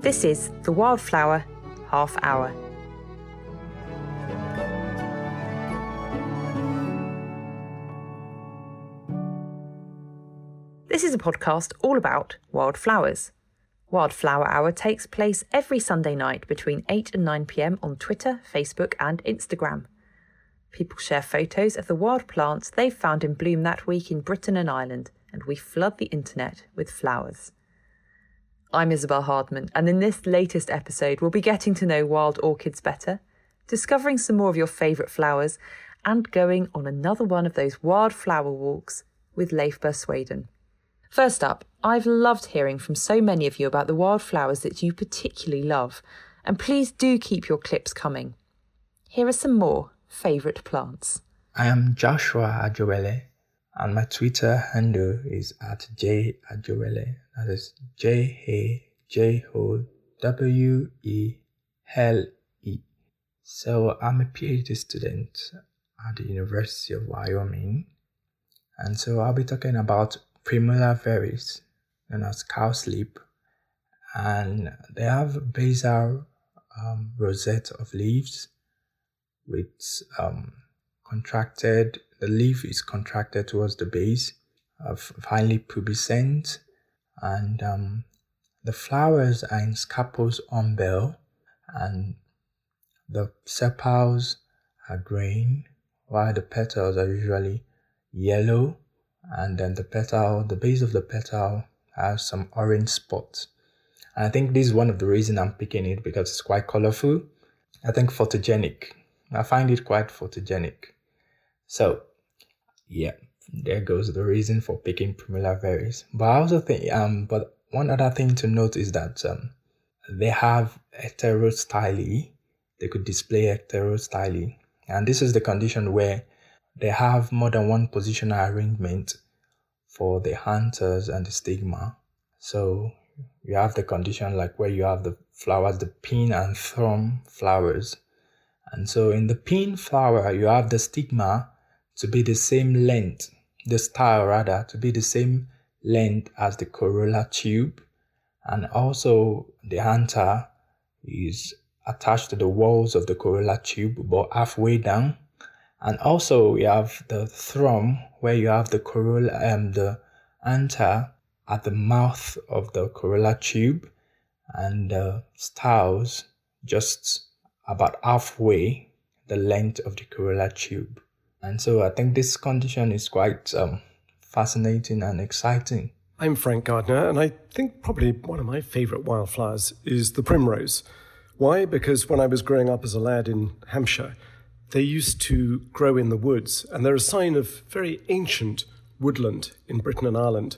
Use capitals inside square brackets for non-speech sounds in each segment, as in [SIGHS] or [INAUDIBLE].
This is the Wildflower Half Hour. This is a podcast all about wildflowers. Wildflower Hour takes place every Sunday night between 8 and 9 pm on Twitter, Facebook, and Instagram. People share photos of the wild plants they've found in bloom that week in Britain and Ireland, and we flood the internet with flowers. I'm Isabel Hardman, and in this latest episode, we'll be getting to know wild orchids better, discovering some more of your favourite flowers, and going on another one of those wildflower walks with Leif Bersweden. First up, I've loved hearing from so many of you about the wildflowers that you particularly love, and please do keep your clips coming. Here are some more favourite plants. I am Joshua Ajowele, and my Twitter handle is at J Ajowele. That is J A J O W E L E. So I'm a PhD student at the University of Wyoming, and so I'll be talking about Primula veris, known as cowslip, and they have basal um, rosette of leaves with um, contracted, the leaf is contracted towards the base, of finely pubescent, and um, the flowers are in scapulous umbel, and the sepals are green, while the petals are usually yellow and then the petal, the base of the petal has some orange spots. And I think this is one of the reasons I'm picking it because it's quite colorful. I think photogenic. I find it quite photogenic. So, yeah, there goes the reason for picking Primula veris. But I also think, um, but one other thing to note is that um, they have heterostyly. They could display heterostyly, and this is the condition where they have more than one positional arrangement for the anthers and the stigma. So you have the condition like where you have the flowers, the pin and thrum flowers. And so in the pin flower, you have the stigma to be the same length, the style rather, to be the same length as the corolla tube. And also the anther is attached to the walls of the corolla tube, but halfway down and also we have the thrum where you have the corolla and um, the anther at the mouth of the corolla tube and the styles just about halfway the length of the corolla tube. And so I think this condition is quite um, fascinating and exciting. I'm Frank Gardner, and I think probably one of my favourite wildflowers is the primrose. Why? Because when I was growing up as a lad in Hampshire, they used to grow in the woods, and they're a sign of very ancient woodland in Britain and Ireland.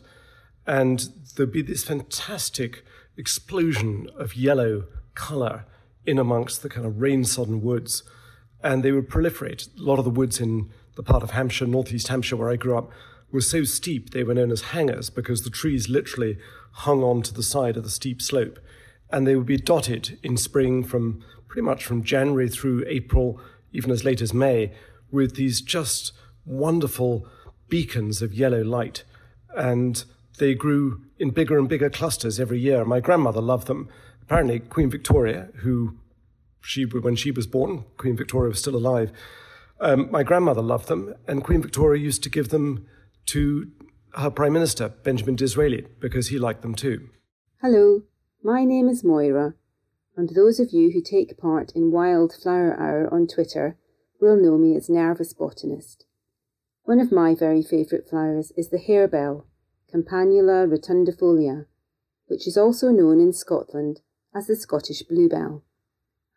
And there'd be this fantastic explosion of yellow colour in amongst the kind of rain sodden woods. And they would proliferate. A lot of the woods in the part of Hampshire, northeast Hampshire, where I grew up, were so steep they were known as hangers because the trees literally hung on to the side of the steep slope. And they would be dotted in spring from pretty much from January through April even as late as May, with these just wonderful beacons of yellow light. And they grew in bigger and bigger clusters every year. My grandmother loved them. Apparently, Queen Victoria, who she when she was born, Queen Victoria was still alive. Um, my grandmother loved them, and Queen Victoria used to give them to her Prime Minister, Benjamin Disraeli, because he liked them too. Hello, my name is Moira, and those of you who take part in Wildflower Hour on Twitter will know me as Nervous Botanist. One of my very favourite flowers is the harebell, Campanula rotundifolia, which is also known in Scotland as the Scottish bluebell.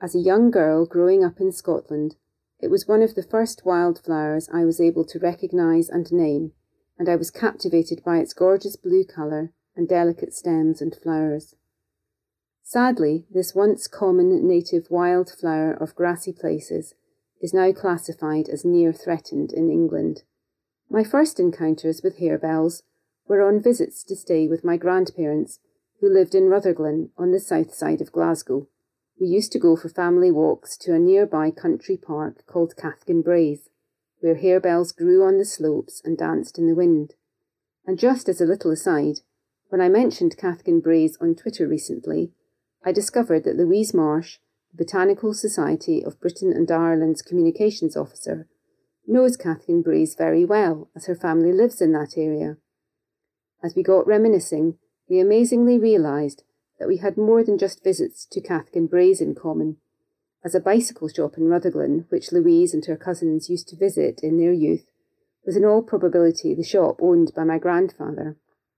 As a young girl growing up in Scotland, it was one of the first wildflowers I was able to recognise and name, and I was captivated by its gorgeous blue colour and delicate stems and flowers. Sadly, this once common native wildflower of grassy places is now classified as near threatened in England. My first encounters with harebells were on visits to stay with my grandparents, who lived in Rutherglen on the south side of Glasgow. We used to go for family walks to a nearby country park called Cathkin Braes, where harebells grew on the slopes and danced in the wind. And just as a little aside, when I mentioned Cathkin Braes on Twitter recently, I discovered that Louise Marsh, the Botanical Society of Britain and Ireland's communications officer, knows Cathkin Braes very well, as her family lives in that area. As we got reminiscing, we amazingly realised that we had more than just visits to Cathkin Braes in common, as a bicycle shop in Rutherglen, which Louise and her cousins used to visit in their youth, was in all probability the shop owned by my grandfather.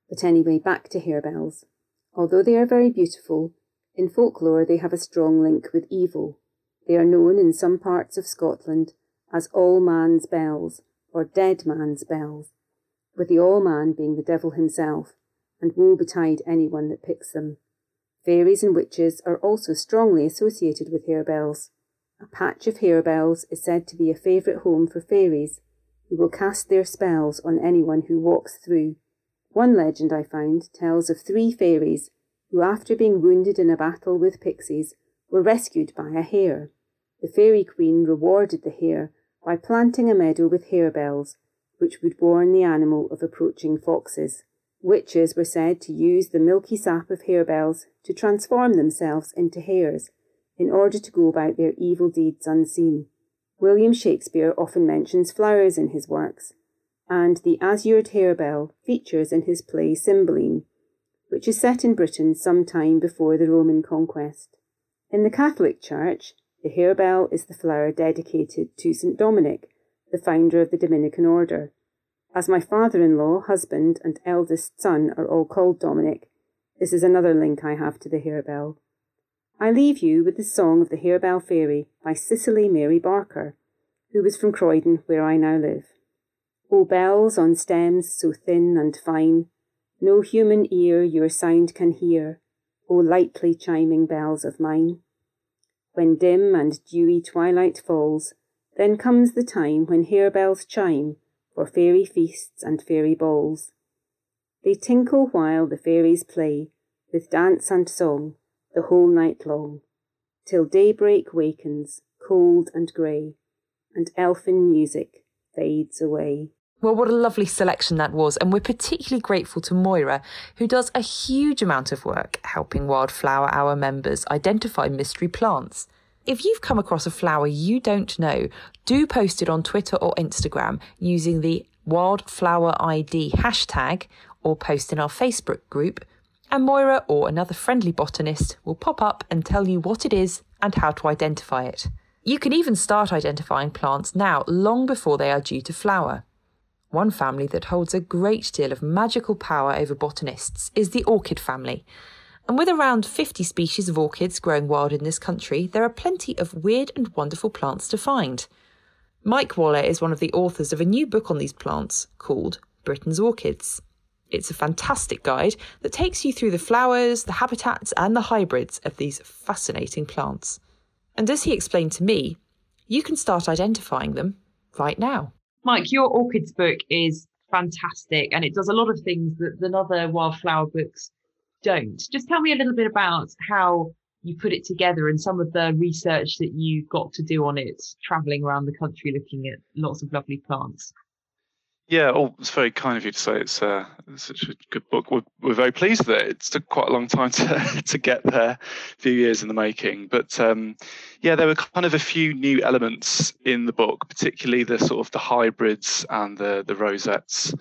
But anyway, back to harebells. Although they are very beautiful, in folklore they have a strong link with evil. They are known in some parts of Scotland as all man's bells or dead man's bells, with the all man being the devil himself, and woe betide anyone that picks them. Fairies and witches are also strongly associated with harebells. A patch of harebells is said to be a favourite home for fairies, who will cast their spells on anyone who walks through. One legend I found tells of three fairies who, after being wounded in a battle with pixies, were rescued by a hare. The fairy queen rewarded the hare by planting a meadow with harebells, which would warn the animal of approaching foxes. Witches were said to use the milky sap of harebells to transform themselves into hares, in order to go about their evil deeds unseen. William Shakespeare often mentions flowers in his works, and the azured harebell features in his play Cymbeline, which is set in Britain some time before the Roman conquest. In the Catholic Church, the harebell is the flower dedicated to St. Dominic, the founder of the Dominican order, as my father in law, husband, and eldest son are all called Dominic, this is another link I have to the harebell. I leave you with the song of the Harebell Fairy by Cicely Mary Barker, who was from Croydon, where I now live. O bells on stems so thin and fine, no human ear your sound can hear, O lightly chiming bells of mine. When dim and dewy twilight falls, then comes the time when harebells chime for fairy feasts and fairy balls. They tinkle while the fairies play, with dance and song, the whole night long, till daybreak wakens, cold and grey, and elfin music fades away. Well, what a lovely selection that was. And we're particularly grateful to Moira, who does a huge amount of work helping Wildflower Hour members identify mystery plants. If you've come across a flower you don't know, do post it on Twitter or Instagram using the Wildflower ID hashtag or post in our Facebook group, and Moira or another friendly botanist will pop up and tell you what it is and how to identify it. You can even start identifying plants now, long before they are due to flower. One family that holds a great deal of magical power over botanists is the orchid family, and with around 50 species of orchids growing wild in this country, there are plenty of weird and wonderful plants to find. Mike Waller is one of the authors of a new book on these plants called Britain's Orchids. It's a fantastic guide that takes you through the flowers, the habitats, and the hybrids of these fascinating plants. And as he explained to me, you can start identifying them right now. Mike, your orchids book is fantastic and it does a lot of things that, that other wildflower books don't. Just tell me a little bit about how you put it together and some of the research that you got to do on it, traveling around the country looking at lots of lovely plants. Yeah, oh, it's very kind of you to say it's uh, such a good book. We're, we're very pleased with it. It took quite a long time [LAUGHS] to, to get there, a few years in the making. But um, yeah, there were kind of a few new elements in the book, particularly the sort of the hybrids and the the rosettes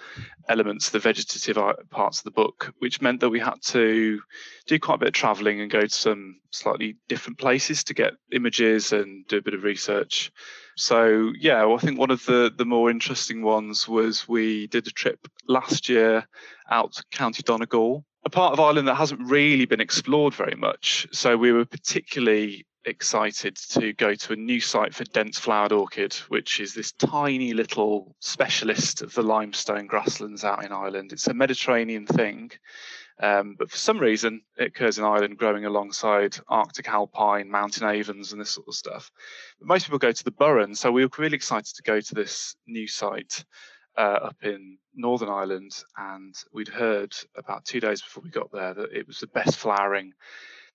elements, the vegetative parts of the book, which meant that we had to do quite a bit of traveling and go to some slightly different places to get images and do a bit of research. So yeah, well, I think one of the the more interesting ones was we did a trip last year out to County Donegal, a part of Ireland that hasn't really been explored very much. So we were particularly excited to go to a new site for dense flowered orchid, which is this tiny little specialist of the limestone grasslands out in Ireland. It's a Mediterranean thing. Um, but for some reason, it occurs in Ireland growing alongside Arctic alpine, mountain avens, and this sort of stuff. But most people go to the Burren, so we were really excited to go to this new site uh, up in Northern Ireland, and we'd heard about two days before we got there that it was the best flowering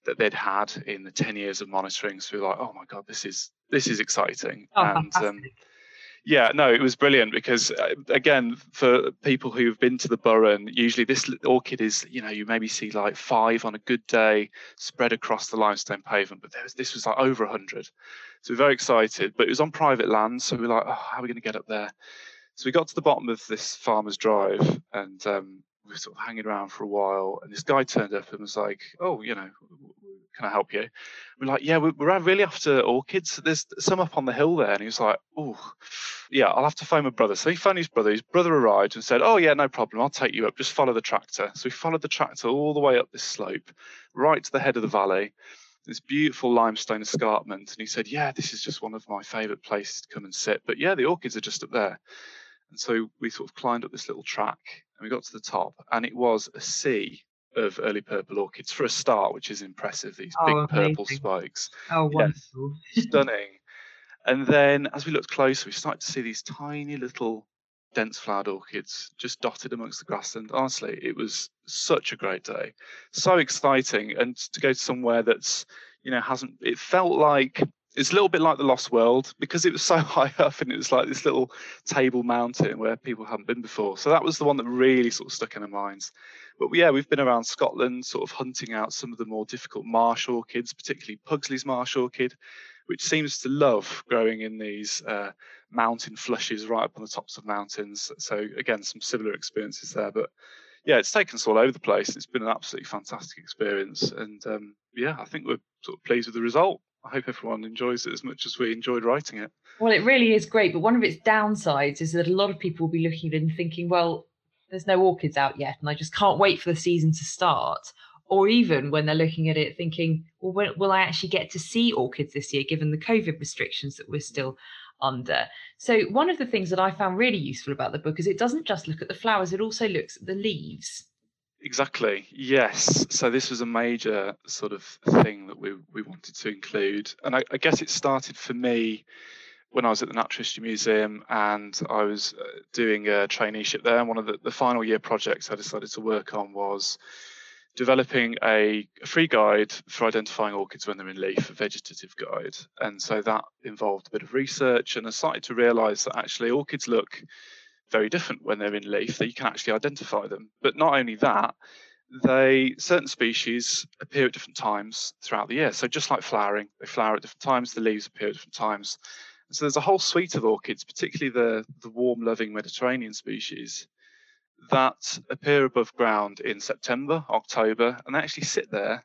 that they'd had in the 10 years of monitoring. So we were like, oh my god, this is this is exciting. Oh, and um, Yeah, no, it was brilliant because uh, again, for people who've been to the Burren, usually this orchid is, you know, you maybe see like five on a good day spread across the limestone pavement, but was, this was like over hundred. So we're very excited, but it was on private land, so we are like, oh, how are we going to get up there? So we got to the bottom of this farmer's drive, and um, we were sort of hanging around for a while, and this guy turned up and was like, "Oh, you know, can I help you?" We're like, "Yeah, we're, really after orchids. There's some up on the hill there." And he was like, "Oh, yeah, I'll have to phone my brother." So he phoned his brother. His brother arrived and said, "Oh, yeah, no problem. I'll take you up. Just follow the tractor." So we followed the tractor all the way up this slope, right to the head of the valley. This beautiful limestone escarpment, and he said, "Yeah, this is just one of my favourite places to come and sit." But yeah, the orchids are just up there. And so we sort of climbed up this little track and we got to the top, and it was a sea of early purple orchids for a start, which is impressive. These oh, big amazing. purple spikes. Oh, wonderful. [LAUGHS] stunning. And then as we looked closer, we started to see these tiny little dense flowered orchids just dotted amongst the grassland. Honestly, it was such a great day. So exciting. And to go somewhere that's, you know, hasn't, it felt like it's a little bit like the Lost World because it was so [LAUGHS] high up and it was like this little table mountain where people hadn't been before. So that was the one that really sort of stuck in our minds. But yeah, we've been around Scotland, sort of hunting out some of the more difficult marsh orchids, particularly Pugsley's marsh orchid, which seems to love growing in these uh, mountain flushes right up on the tops of mountains. So again, some similar experiences there. But yeah, it's taken us all over the place. It's been an absolutely fantastic experience, and um, yeah, I think we're sort of pleased with the result. I hope everyone enjoys it as much as we enjoyed writing it. Well, it really is great, but one of its downsides is that a lot of people will be looking at it and thinking, well, there's no orchids out yet, and I just can't wait for the season to start. Or even when they're looking at it thinking, well, when, will I actually get to see orchids this year, given the COVID restrictions that we're still under? So, one of the things that I found really useful about the book is it doesn't just look at the flowers, it also looks at the leaves. Exactly. Yes. So this was a major sort of thing that we we wanted to include, and I, I guess it started for me when I was at the Natural History Museum and I was uh, doing a traineeship there. And one of the, the final year projects I decided to work on was developing a, a, free guide for identifying orchids when they're in leaf, a vegetative guide. And so that involved a bit of research, and I started to realize that actually orchids look very different when they're in leaf, that you can actually identify them. But not only that, they certain species appear at different times throughout the year. So just like flowering, they flower at different times, the leaves appear at different times. So there's a whole suite of orchids, particularly the, the warm loving Mediterranean species, that appear above ground in September, October, and they actually sit there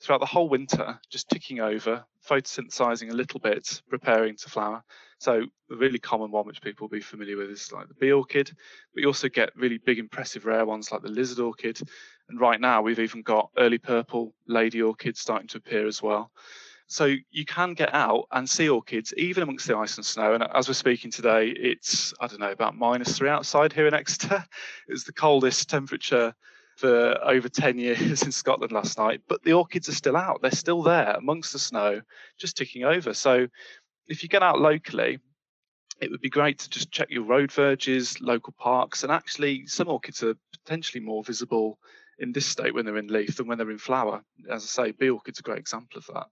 throughout the whole winter, just ticking over, photosynthesizing a little bit, preparing to flower. So the really common one, which people will be familiar with, is like the bee orchid. But you also get really big, impressive, rare ones like the lizard orchid. And right now, we've even got early purple lady orchids starting to appear as well. So you can get out and see orchids even amongst the ice and snow. And as we're speaking today, it's I don't know about minus three outside here in Exeter. [LAUGHS] It was the coldest temperature for over 10 years [LAUGHS] in Scotland last night, but the orchids are still out. They're still there amongst the snow, just ticking over. So if you get out locally, it would be great to just check your road verges, local parks, and actually some orchids are potentially more visible in this state when they're in leaf than when they're in flower. As I say, bee orchid's a great example of that.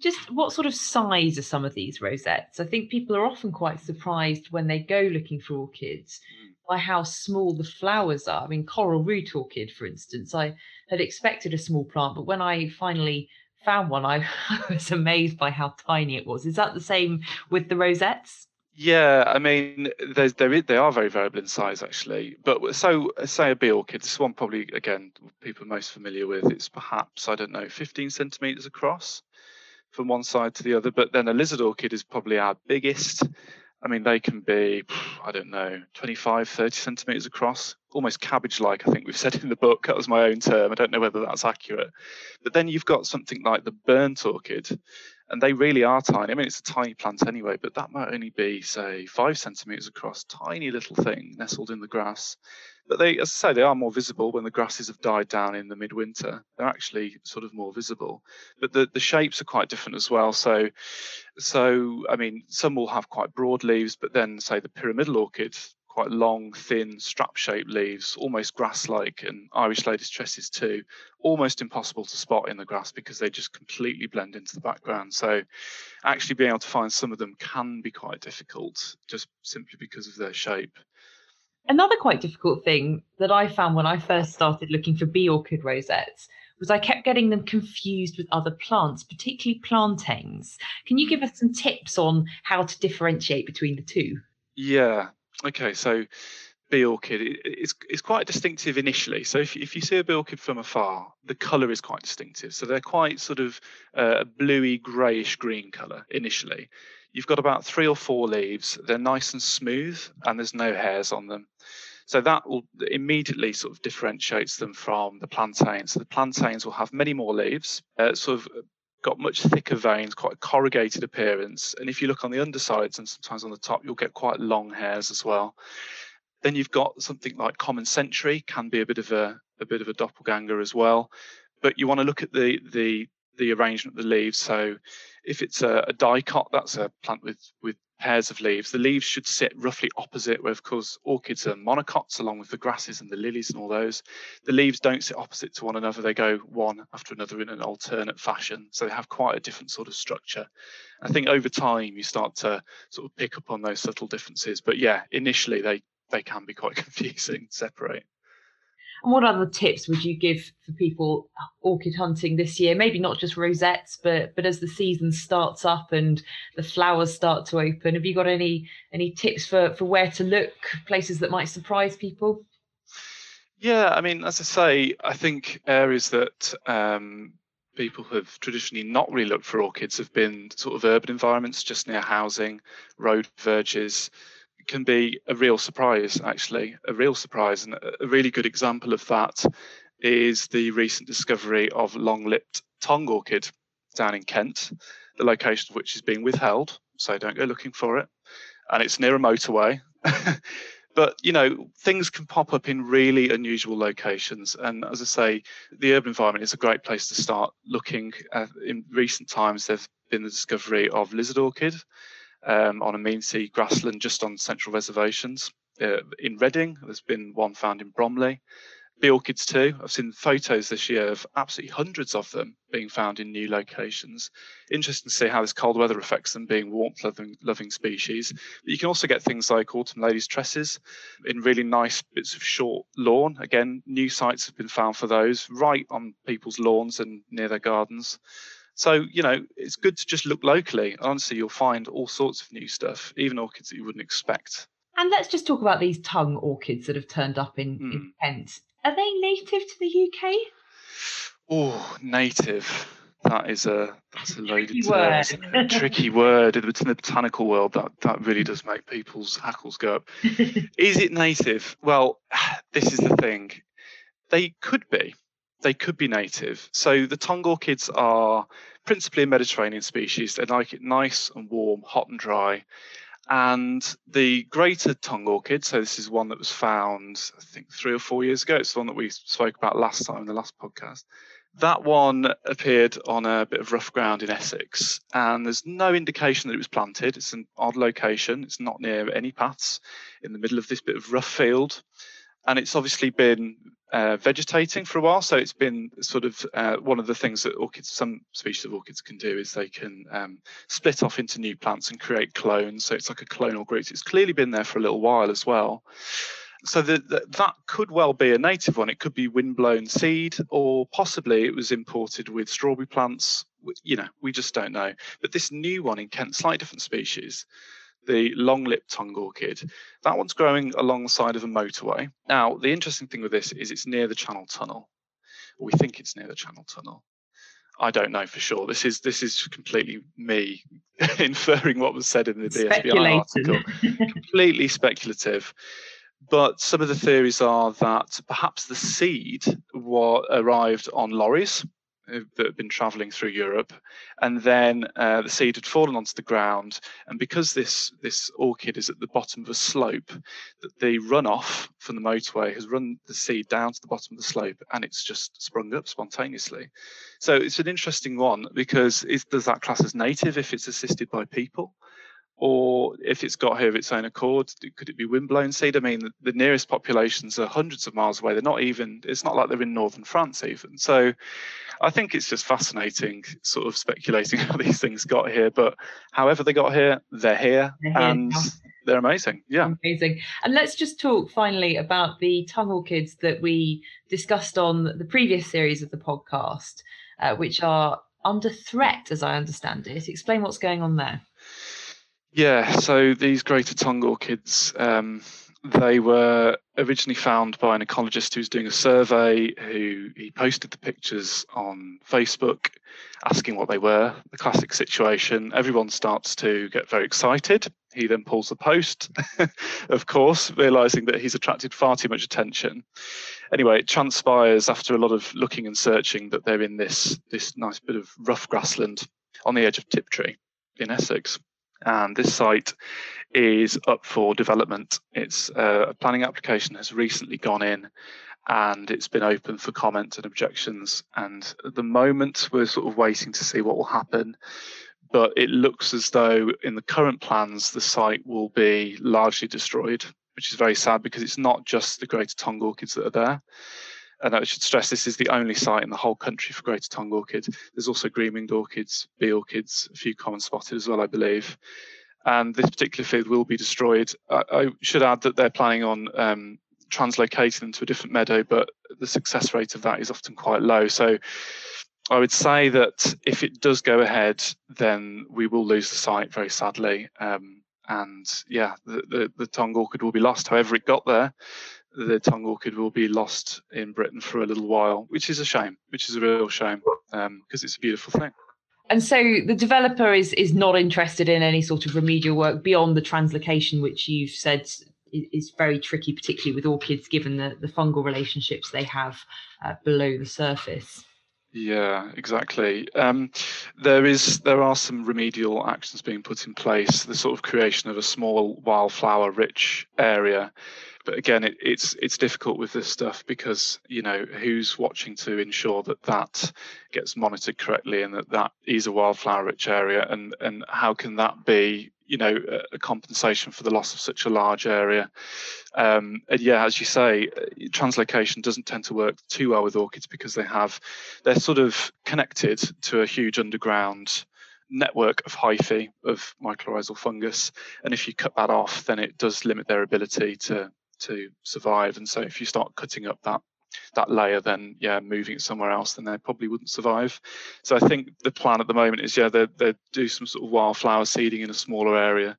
Just what sort of size are some of these rosettes? I think people are often quite surprised when they go looking for orchids mm by how small the flowers are. I mean, coral root orchid, for instance, I had expected a small plant, but when I finally found one, [LAUGHS] I, was amazed by how tiny it was. Is that the same with the rosettes? Yeah, I mean, there's there is, they are very variable in size actually. But so say a bee orchid, this one probably again people are most familiar with. It's perhaps I don't know 15 centimeters across from one side to the other. But then a lizard orchid is probably our biggest, I mean, they can be, I don't know, 25, 30 centimeters across, almost cabbage like, I think we've said in the book. That was my own term. I don't know whether that's accurate. But then you've got something like the burnt orchid, and they really are tiny. I mean, it's a tiny plant anyway, but that might only be, say, five centimeters across, tiny little thing nestled in the grass. But they, as I say, they are more visible when the grasses have died down in the midwinter. They're actually sort of more visible, but the, the shapes are quite different as well. So, so I mean, some will have quite broad leaves, but then say the pyramidal orchid, quite long, thin, strap-shaped leaves, almost grass-like, and Irish ladies' tresses too, almost impossible to spot in the grass because they just completely blend into the background. So actually being able to find some of them can be quite difficult just simply because of their shape. Another quite difficult thing that I found when I first started looking for bee orchid rosettes was I kept getting them confused with other plants, particularly plantains. Can you give us some tips on how to differentiate between the two? Yeah. Okay. So bee orchid it's, it's quite distinctive initially. So if, if you see a bee orchid from afar, the colour is quite distinctive. So they're quite sort of uh, a bluey, greyish green colour initially. You've got about three or four leaves. They're nice and smooth, and there's no hairs on them. So that will immediately sort of differentiates them from the plantains. So the plantains will have many more leaves, uh, sort of got much thicker veins, quite a corrugated appearance. And if you look on the undersides and sometimes on the top, you'll get quite long hairs as well. Then you've got something like common centaury, can be a bit of a, a bit of a doppelganger as well. But you want to look at the the the arrangement of the leaves. So if it's a, a dicot, that's a plant with with pairs of leaves. The leaves should sit roughly opposite, where of course orchids are monocots along with the grasses and the lilies and all those. The leaves don't sit opposite to one another, they go one after another in an alternate fashion. So they have quite a different sort of structure. I think over time you start to sort of pick up on those subtle differences. But yeah, initially they they can be quite [LAUGHS] confusing, separate. And what other tips would you give for people orchid hunting this year? Maybe not just rosettes, but but as the season starts up and the flowers start to open, have you got any any tips for for where to look, places that might surprise people? Yeah, I mean, as I say, I think areas that um, people have traditionally not really looked for orchids have been sort of urban environments just near housing, road verges, can be a real surprise, actually, a real surprise. And a really good example of that is the recent discovery of long lipped tongue orchid down in Kent, the location of which is being withheld. So don't go looking for it. And it's near a motorway. [LAUGHS] but you know things can pop up in really unusual locations and as i say the urban environment is a great place to start looking uh, in recent times there's been the discovery of lizard orchid um, on amenity grassland just on central reservations. Uh, in Reading, there's been one found in Bromley. Bee orchids too. I've seen photos this year of absolutely hundreds of them being found in new locations. Interesting to see how this cold weather affects them being warmth loving, loving species. But you can also get things like autumn ladies tresses in really nice bits of short lawn. Again, new sites have been found for those right on people's lawns and near their gardens. So, you know, it's good to just look locally. Honestly, you'll find all sorts of new stuff, even orchids that you wouldn't expect. And let's just talk about these tongue orchids that have turned up in, mm. in hmm. Kent. Are they native to the UK? Oh, native. That is a that's a [LAUGHS] loaded term, a tricky word. In the botanical world, that that really does make people's hackles go up. [LAUGHS] is it native? Well, [SIGHS] this is the thing. They could be they could be native. So the tongue orchids are principally a Mediterranean species. They like it nice and warm, hot and dry. And the greater tongue orchid, so this is one that was found, I think, three or four years ago. It's the one that we spoke about last time in the last podcast. That one appeared on a bit of rough ground in Essex, and there's no indication that it was planted. It's an odd location. It's not near any paths in the middle of this bit of rough field and it's obviously been uh, vegetating for a while. So it's been sort of uh, one of the things that orchids, some species of orchids can do is they can um, split off into new plants and create clones. So it's like a clonal group. It's clearly been there for a little while as well. So the, the, that could well be a native one. It could be windblown seed, or possibly it was imported with strawberry plants. You know, we just don't know. But this new one in Kent, slightly different species the long lipped tongue orchid. That one's growing alongside of a motorway. Now, the interesting thing with this is it's near the Channel Tunnel. We think it's near the Channel Tunnel. I don't know for sure. This is this is completely me [LAUGHS] inferring what was said in the BSBI article. completely speculative. But some of the theories are that perhaps the seed wa- arrived on lorries that had been traveling through Europe, and then uh, the seed had fallen onto the ground. And because this this orchid is at the bottom of a slope, that the runoff from the motorway has run the seed down to the bottom of the slope, and it's just sprung up spontaneously. So it's an interesting one because is, does that class as native if it's assisted by people? Or if it's got here of its own accord, could it be windblown seed? I mean, the, the, nearest populations are hundreds of miles away. They're not even, it's not like they're in northern France even. So I think it's just fascinating sort of speculating [LAUGHS] how these things got here. But however they got here, they're here. They're and they're amazing. Yeah. Amazing. And let's just talk finally about the tongue orchids that we discussed on the previous series of the podcast, uh, which are under threat, as I understand it. Explain what's going on there. Yeah, so these greater tongue orchids, um, they were originally found by an ecologist who was doing a survey who he posted the pictures on Facebook asking what they were. The classic situation, everyone starts to get very excited. He then pulls the post, [LAUGHS] of course, realizing that he's attracted far too much attention. Anyway, it transpires after a lot of looking and searching that they're in this, this nice bit of rough grassland on the edge of Tiptree in Essex and this site is up for development. Its uh, a planning application has recently gone in and it's been open for comments and objections. And at the moment, we're sort of waiting to see what will happen. But it looks as though in the current plans, the site will be largely destroyed, which is very sad because it's not just the greater tongue orchids that are there. And I should stress this is the only site in the whole country for greater tongue orchid. There's also green-winged orchids, bee orchids, a few common spotted as well, I believe. And this particular field will be destroyed. I, I should add that they're planning on um, translocating them to a different meadow, but the success rate of that is often quite low. So I would say that if it does go ahead, then we will lose the site very sadly. Um, and yeah, the, the, the tongue orchid will be lost. However, it got there, the tongue orchid will be lost in Britain for a little while, which is a shame, which is a real shame because um, it's a beautiful thing. And so the developer is is not interested in any sort of remedial work beyond the translocation, which you've said is very tricky, particularly with orchids, given the, the fungal relationships they have uh, below the surface. Yeah, exactly. Um, there is there are some remedial actions being put in place. The sort of creation of a small wildflower rich area but again, it, it's it's difficult with this stuff because you know who's watching to ensure that that gets monitored correctly and that that is a wildflower-rich area, and and how can that be you know a, compensation for the loss of such a large area? Um, and yeah, as you say, translocation doesn't tend to work too well with orchids because they have they're sort of connected to a huge underground network of hyphae of mycorrhizal fungus and if you cut that off then it does limit their ability to to survive. And so if you start cutting up that that layer, then yeah, moving it somewhere else, then they probably wouldn't survive. So I think the plan at the moment is yeah, they they do some sort of wildflower seeding in a smaller area,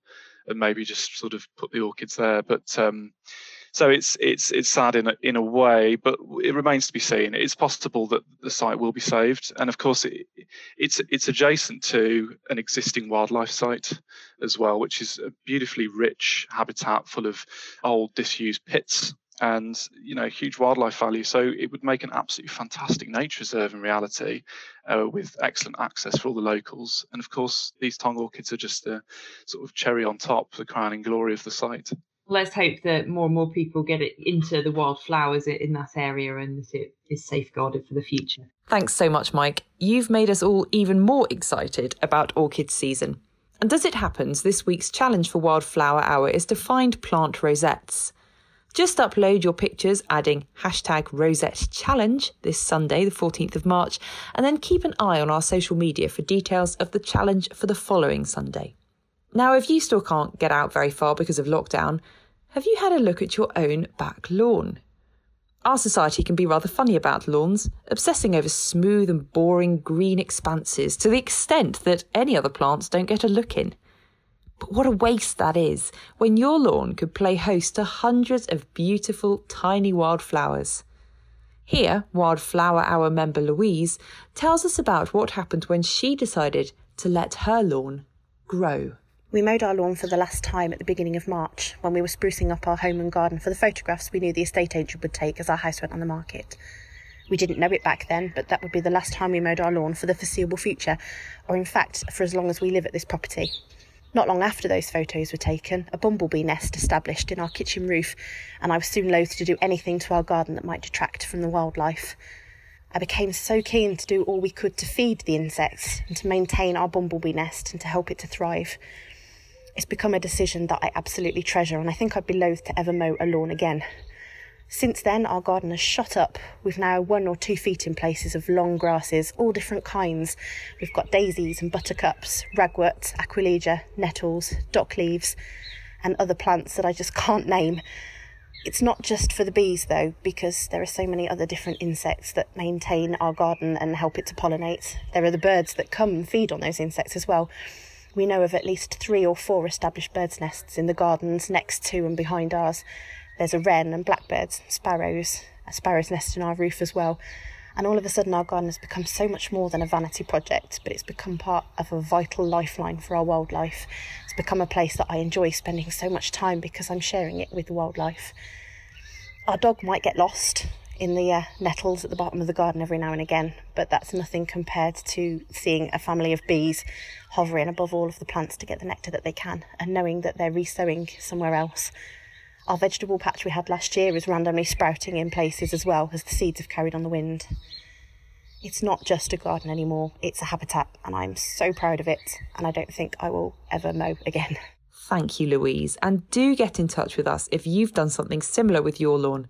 and maybe just sort of put the orchids there. But um, so it's it's it's sad in a, in a way, but it remains to be seen. It's possible that the site will be saved, and of course, it, it's it's adjacent to an existing wildlife site as well, which is a beautifully rich habitat full of old disused pits and you know huge wildlife value. So it would make an absolutely fantastic nature reserve in reality uh, with excellent access for all the locals. And of course these tongue orchids are just the sort of cherry on top the crowning glory of the site let's hope that more and more people get it into the wildflowers in that area and that it is safeguarded for the future. Thanks so much, Mike. You've made us all even more excited about orchid season. And as it happens, this week's challenge for Wildflower Hour is to find plant rosettes. Just upload your pictures adding hashtag rosette challenge this Sunday, the 14th of March, and then keep an eye on our social media for details of the challenge for the following Sunday. Now, if you still can't get out very far because of lockdown, have you had a look at your own back lawn? Our society can be rather funny about lawns, obsessing over smooth and boring green expanses to the extent that any other plants don't get a look in. But what a waste that is when your lawn could play host to hundreds of beautiful tiny wildflowers. Here, Wildflower Hour member Louise tells us about what happened when she decided to let her lawn grow. We mowed our lawn for the last time at the beginning of March when we were sprucing up our home and garden for the photographs we knew the estate agent would take as our house went on the market. We didn't know it back then, but that would be the last time we mowed our lawn for the foreseeable future, or in fact, for as long as we live at this property. Not long after those photos were taken, a bumblebee nest established in our kitchen roof, and I was soon loath to do anything to our garden that might detract from the wildlife. I became so keen to do all we could to feed the insects and to maintain our bumblebee nest and to help it to thrive. It's become a decision that I absolutely treasure, and I think I'd be loath to ever mow a lawn again. Since then, our garden has shot up. We've now one or two feet in places of long grasses, all different kinds. We've got daisies and buttercups, ragwort, aquilegia, nettles, dock leaves, and other plants that I just [LAUGHS] can't name. It's not just for the bees though, because there are so many other different insects that maintain our garden and help it to pollinate. There are the birds that come and feed on those insects as well. We know of at least three or four established birds' nests in the gardens next to and behind ours. There's a wren and blackbirds, sparrows, a sparrow's nest in our roof as well. And all of a sudden, our garden has become so much more than a vanity project, but it's become part of a vital lifeline for our wildlife. It's become a place that I enjoy spending so much time because I'm sharing it with the wildlife. Our dog might get lost in the uh, nettles at the bottom of the garden every now and again, but that's nothing compared to seeing a family of bees hovering above all of the plants to get the nectar that they can and knowing that they're resowing somewhere else. Our vegetable patch we had last year is randomly sprouting in places as well as the seeds have carried on the wind. It's not just a garden anymore, it's a habitat, and I'm so proud of it, and I don't think I will ever mow again. Thank you, Louise, and do get in touch with us if you've done something similar with your lawn.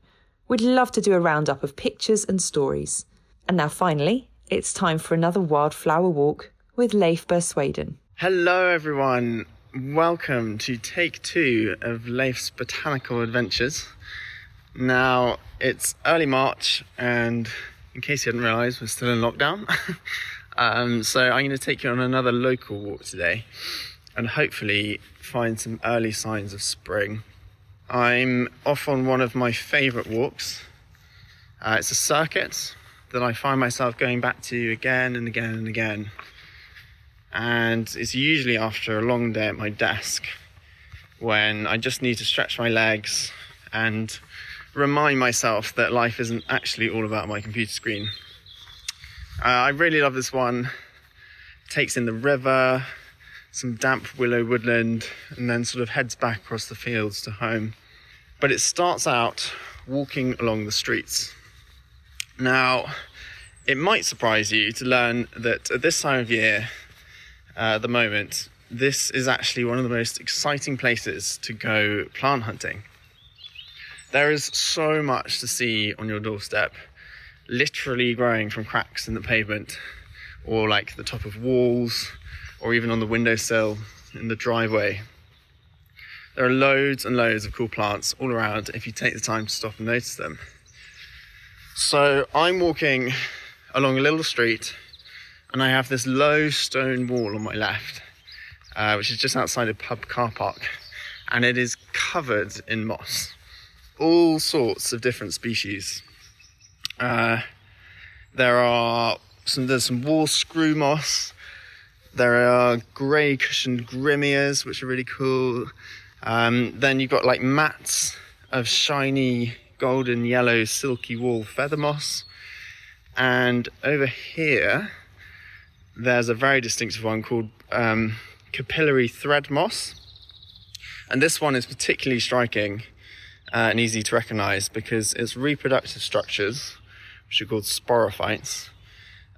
We'd love to do a roundup of pictures and stories. And now, finally, it's time for another wildflower walk with Leif Bersweden. Hello, everyone. Welcome to take two of Leif's botanical adventures. Now, it's early March, and in case you hadn't realised, we're still in lockdown. [LAUGHS] um, so, I'm going to take you on another local walk today and hopefully find some early signs of spring. I'm off on one of my favourite walks. Uh, it's a circuit that I find myself going back to again and again and again. And it's usually after a long day at my desk when I just need to stretch my legs and remind myself that life isn't actually all about my computer screen. Uh, I really love this one. It takes in the river, some damp willow woodland, and then sort of heads back across the fields to home. But it starts out walking along the streets. Now, it might surprise you to learn that at this time of year, uh, at the moment, this is actually one of the most exciting places to go plant hunting. There is so much to see on your doorstep, literally growing from cracks in the pavement, or like the top of walls, or even on the windowsill in the driveway. There are loads and loads of cool plants all around if you take the time to stop and notice them. So I'm walking along a little street and I have this low stone wall on my left, uh, which is just outside a pub car park, and it is covered in moss, all sorts of different species. Uh, there are some there's some wall screw moss, there are grey cushioned grimmias, which are really cool. Um, then you've got like mats of shiny golden yellow silky wall feather moss. And over here, there's a very distinctive one called um, capillary thread moss. And this one is particularly striking uh, and easy to recognize because its reproductive structures, which are called sporophytes,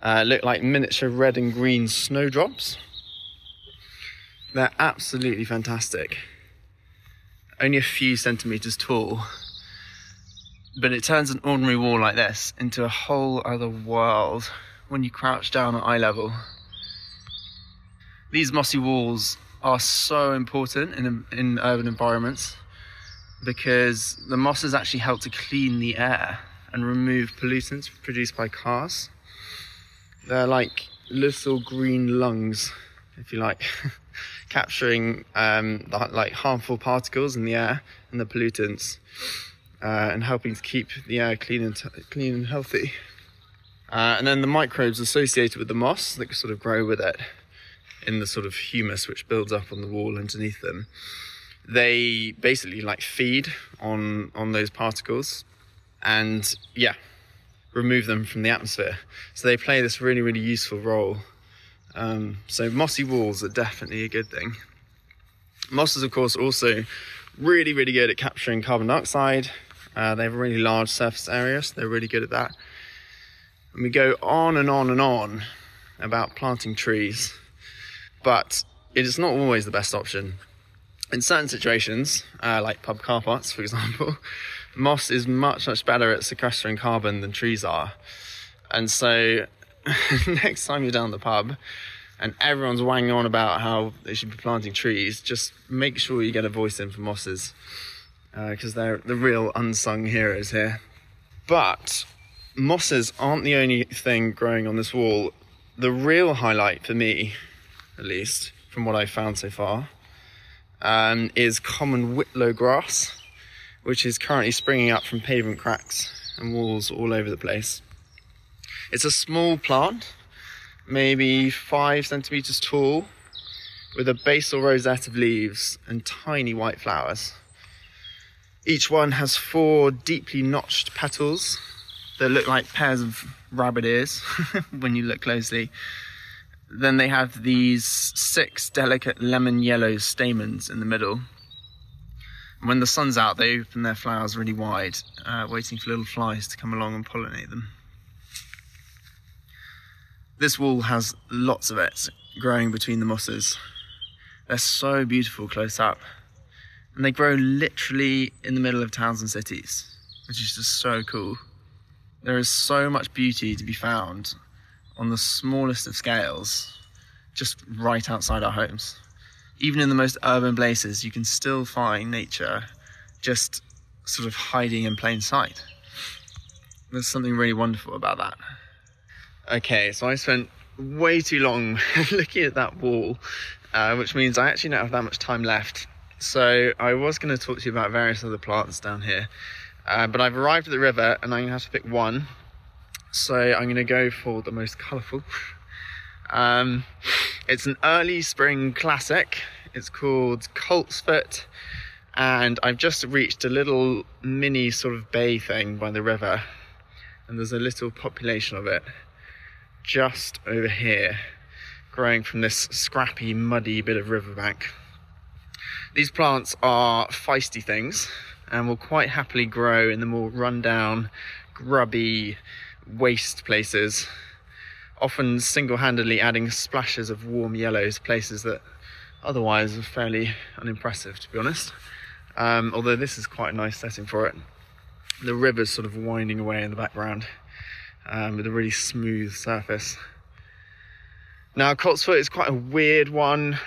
uh, look like miniature red and green snowdrops. They're absolutely fantastic. Only a few centimeters tall, but it turns an ordinary wall like this into a whole other world when you crouch down at eye level. These mossy walls are so important in, in urban environments because the mosses actually help to clean the air and remove pollutants produced by cars. They're like little green lungs, if you like, [LAUGHS] capturing um, the, like harmful particles in the air and the pollutants, uh, and helping to keep the air clean and clean and healthy. Uh, and then the microbes associated with the moss that sort of grow with it in the sort of humus which builds up on the wall underneath them. They basically like feed on on those particles, and yeah, remove them from the atmosphere. So they play this really, really useful role. Um, so mossy walls are definitely a good thing. Mosses, of course, also really, really good at capturing carbon dioxide. Uh, they have a really large surface area, so they're really good at that. And we go on and on and on about planting trees, but it is not always the best option. in certain situations, uh, like pub car parks, for example, moss is much, much better at sequestering carbon than trees are. And so, [LAUGHS] next time you're down the pub and everyone's wanging on about how they should be planting trees, just make sure you get a voice in for mosses because uh, they're the real unsung heroes here. But mosses aren't the only thing growing on this wall. The real highlight for me, at least, from what I've found so far, um, is common whitlow grass, which is currently springing up from pavement cracks and walls all over the place. It's a small plant, maybe five centimeters tall, with a basal rosette of leaves and tiny white flowers. Each one has four deeply notched petals that look like pairs of rabbit ears [LAUGHS] when you look closely. Then they have these six delicate lemon yellow stamens in the middle. When the sun's out, they open their flowers really wide, uh, waiting for little flies to come along and pollinate them. This wall has lots of it growing between the mosses. They're so beautiful close up. And they grow literally in the middle of towns and cities, which is just so cool. There is so much beauty to be found on the smallest of scales, just right outside our homes. Even in the most urban places, you can still find nature just sort of hiding in plain sight. There's something really wonderful about that. Okay, so I spent way too long [LAUGHS] looking at that wall, uh, which means I actually don't have that much time left. So I was going to talk to you about various other plants down here, uh, but I've arrived at the river and I'm going to have to pick one. So I'm going to go for the most colourful. [LAUGHS] Um, it's an early spring classic. It's called Coltsfoot, and I've just reached a little mini sort of bay thing by the river, and there's a little population of it just over here, growing from this scrappy, muddy bit of riverbank. These plants are feisty things and will quite happily grow in the more rundown, grubby, waste places, often single handedly adding splashes of warm yellows, places that otherwise are fairly unimpressive, to be honest. Um, although this is quite a nice setting for it. The river's sort of winding away in the background um, with a really smooth surface. Now, Coltsfoot is quite a weird one.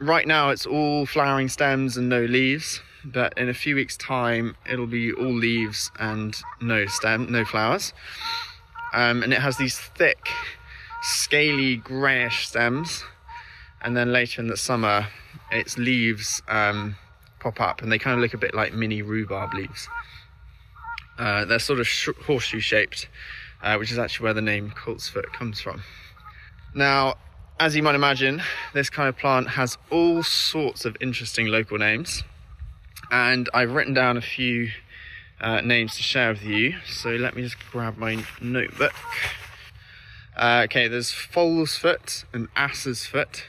Right now, it's all flowering stems and no leaves but in a few weeks' time, it'll be all leaves and no stem, no flowers. Um, and it has these thick, scaly, greyish stems. And then later in the summer, its leaves um, pop up and they kind of look a bit like mini rhubarb leaves. Uh, they're sort of sh- horseshoe shaped, uh, which is actually where the name coltsfoot comes from. Now, as you might imagine, this kind of plant has all sorts of interesting local names and I've written down a few uh, names to share with you. So let me just grab my notebook. Uh, okay, there's foal's foot and ass's foot,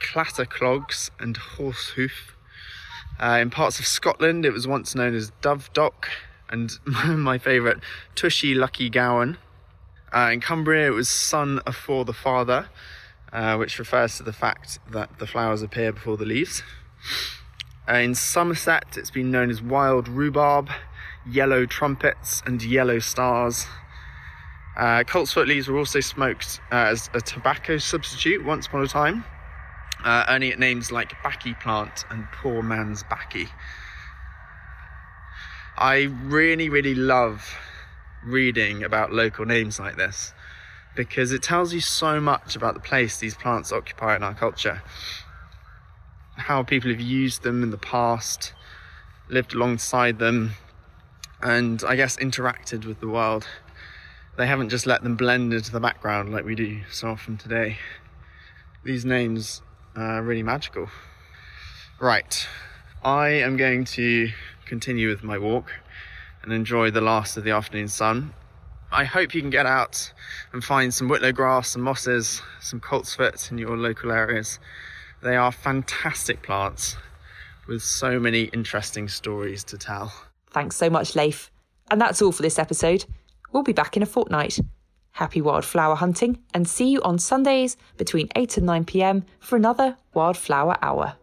clatterclogs and horsehoof. Uh, in parts of Scotland, it was once known as dove dock and [LAUGHS] my favourite, tushy lucky gowan. Uh, in Cumbria, it was son afore the father, uh, which refers to the fact that the flowers appear before the leaves. Uh, in Somerset, it's been known as wild rhubarb, yellow trumpets, and yellow stars. Uh, coltsfoot leaves were also smoked uh, as a tobacco substitute once upon a time, uh, earning it names like baccy plant and poor man's baccy. I really, really love reading about local names like this because it tells you so much about the place these plants occupy in our culture how people have used them in the past, lived alongside them, and I guess interacted with the world. They haven't just let them blend into the background like we do so often today. These names are really magical. Right, I am going to continue with my walk and enjoy the last of the afternoon sun. I hope you can get out and find some whitlow grass, some mosses, some coltsfoot in your local areas they are fantastic plants with so many interesting stories to tell. Thanks so much, Leif. And that's all for this episode. We'll be back in a fortnight. Happy wildflower hunting and see you on Sundays between 8 and 9 pm for another Wildflower Hour.